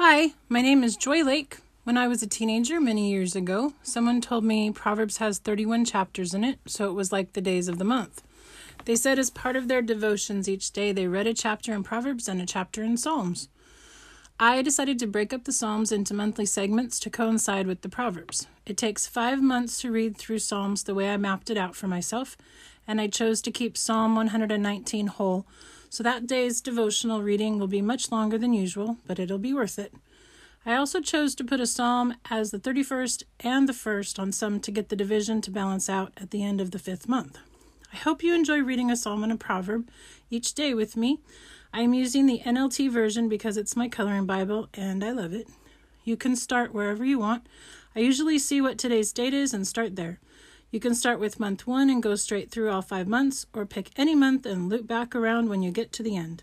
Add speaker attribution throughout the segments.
Speaker 1: Hi, my name is Joi Lake. When I was a teenager many years ago, someone told me Proverbs has 31 chapters in it, so it was like the days of the month. They said as part of their devotions each day, they read a chapter in Proverbs and a chapter in Psalms. I decided to break up the Psalms into monthly segments to coincide with the Proverbs. It takes five months to read through Psalms the way I mapped it out for myself, and I chose to keep Psalm 119 whole, so that day's devotional reading will be much longer than usual, but it'll be worth it. I also chose to put a psalm as the 31st and the 1st on some to get the division to balance out at the end of the fifth month. I hope you enjoy reading a psalm and a proverb each day with me. I am using the NLT version because it's my coloring Bible and I love it. You can start wherever you want. I usually see what today's date is and start there. You can start with month one and go straight through all five months, or pick any month and loop back around when you get to the end.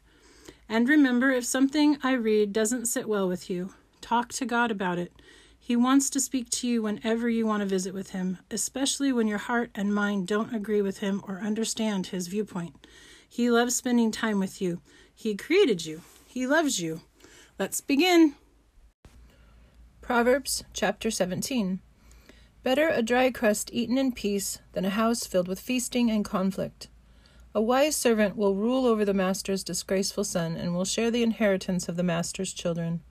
Speaker 1: And remember, if something I read doesn't sit well with you, talk to God about it. He wants to speak to you whenever you want to visit with Him, especially when your heart and mind don't agree with Him or understand His viewpoint. He loves spending time with you. He created you. He loves you. Let's begin.
Speaker 2: Proverbs chapter 17. Better a dry crust eaten in peace than a house filled with feasting and conflict. A wise servant will rule over the master's disgraceful son and will share the inheritance of the master's children.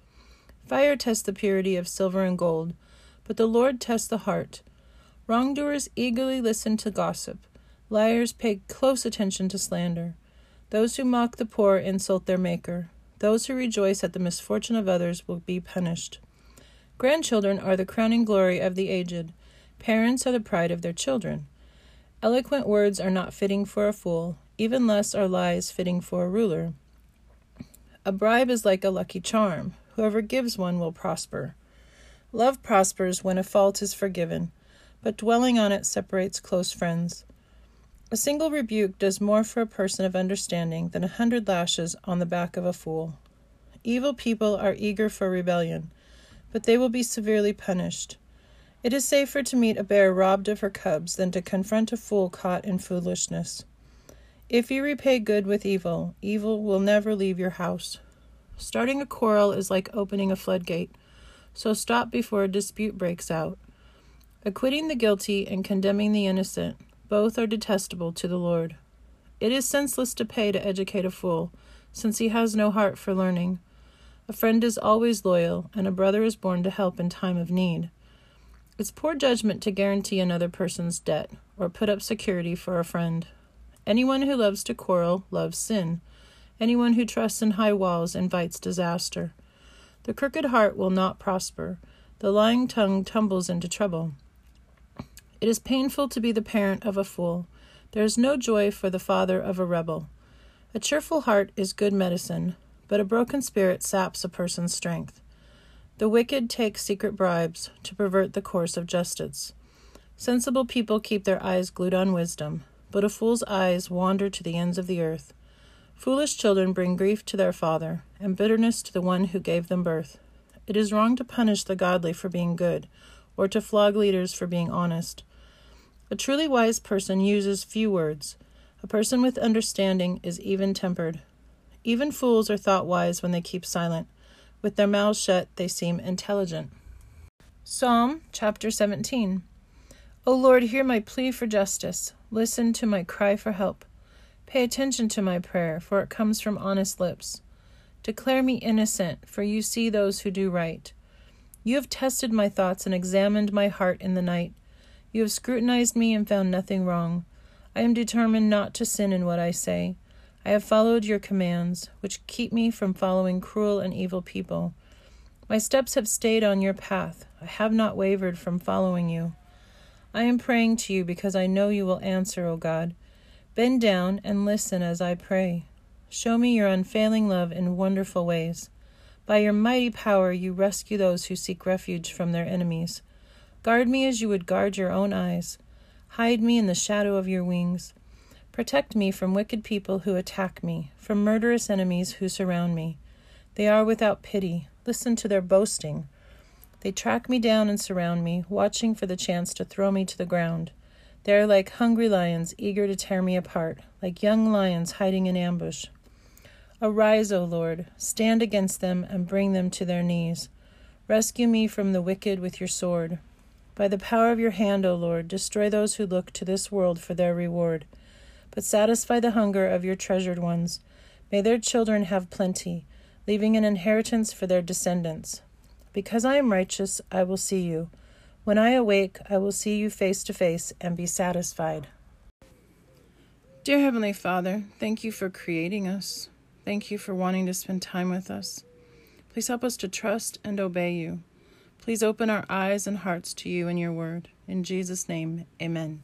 Speaker 2: Fire tests the purity of silver and gold, but the Lord tests the heart. Wrongdoers eagerly listen to gossip. Liars pay close attention to slander. Those who mock the poor insult their Maker. Those who rejoice at the misfortune of others will be punished. Grandchildren are the crowning glory of the aged. Parents are the pride of their children. Eloquent words are not fitting for a fool, even less are lies fitting for a ruler. A bribe is like a lucky charm. Whoever gives one will prosper. Love prospers when a fault is forgiven, but dwelling on it separates close friends. A single rebuke does more for a person of understanding than a hundred lashes on the back of a fool. Evil people are eager for rebellion, but they will be severely punished. It is safer to meet a bear robbed of her cubs than to confront a fool caught in foolishness. If you repay good with evil, evil will never leave your house. Starting a quarrel is like opening a floodgate, so stop before a dispute breaks out. Acquitting the guilty and condemning the innocent, both are detestable to the Lord. It is senseless to pay to educate a fool, since he has no heart for learning. A friend is always loyal, and a brother is born to help in time of need. It's poor judgment to guarantee another person's debt or put up security for a friend. Anyone who loves to quarrel loves sin. Anyone who trusts in high walls invites disaster. The crooked heart will not prosper. The lying tongue tumbles into trouble. It is painful to be the parent of a fool. There is no joy for the father of a rebel. A cheerful heart is good medicine, but a broken spirit saps a person's strength. The wicked take secret bribes to pervert the course of justice. Sensible people keep their eyes glued on wisdom, but a fool's eyes wander to the ends of the earth. Foolish children bring grief to their father, and bitterness to the one who gave them birth. It is wrong to punish the godly for being good, or to flog leaders for being honest. A truly wise person uses few words. A person with understanding is even tempered. Even fools are thought wise when they keep silent. With their mouths shut, they seem intelligent. Psalm chapter 17 O Lord, hear my plea for justice. Listen to my cry for help. Pay attention to my prayer, for it comes from honest lips. Declare me innocent, for you see those who do right. You have tested my thoughts and examined my heart in the night. You have scrutinized me and found nothing wrong. I am determined not to sin in what I say. I have followed your commands, which keep me from following cruel and evil people. My steps have stayed on your path. I have not wavered from following you. I am praying to you because I know you will answer, O God. Bend down and listen as I pray. Show me your unfailing love in wonderful ways. By your mighty power, you rescue those who seek refuge from their enemies. Guard me as you would guard your own eyes. Hide me in the shadow of your wings. Protect me from wicked people who attack me, from murderous enemies who surround me. They are without pity. Listen to their boasting. They track me down and surround me, watching for the chance to throw me to the ground. They are like hungry lions, eager to tear me apart, like young lions hiding in ambush. Arise, O Lord, stand against them and bring them to their knees. Rescue me from the wicked with your sword. By the power of your hand, O Lord, destroy those who look to this world for their reward. But satisfy the hunger of your treasured ones. May their children have plenty, leaving an inheritance for their descendants. Because I am righteous, I will see you. When I awake, I will see you face to face and be satisfied.
Speaker 1: Dear Heavenly Father, thank you for creating us. Thank you for wanting to spend time with us. Please help us to trust and obey you. Please open our eyes and hearts to you and your word. In Jesus' name, amen.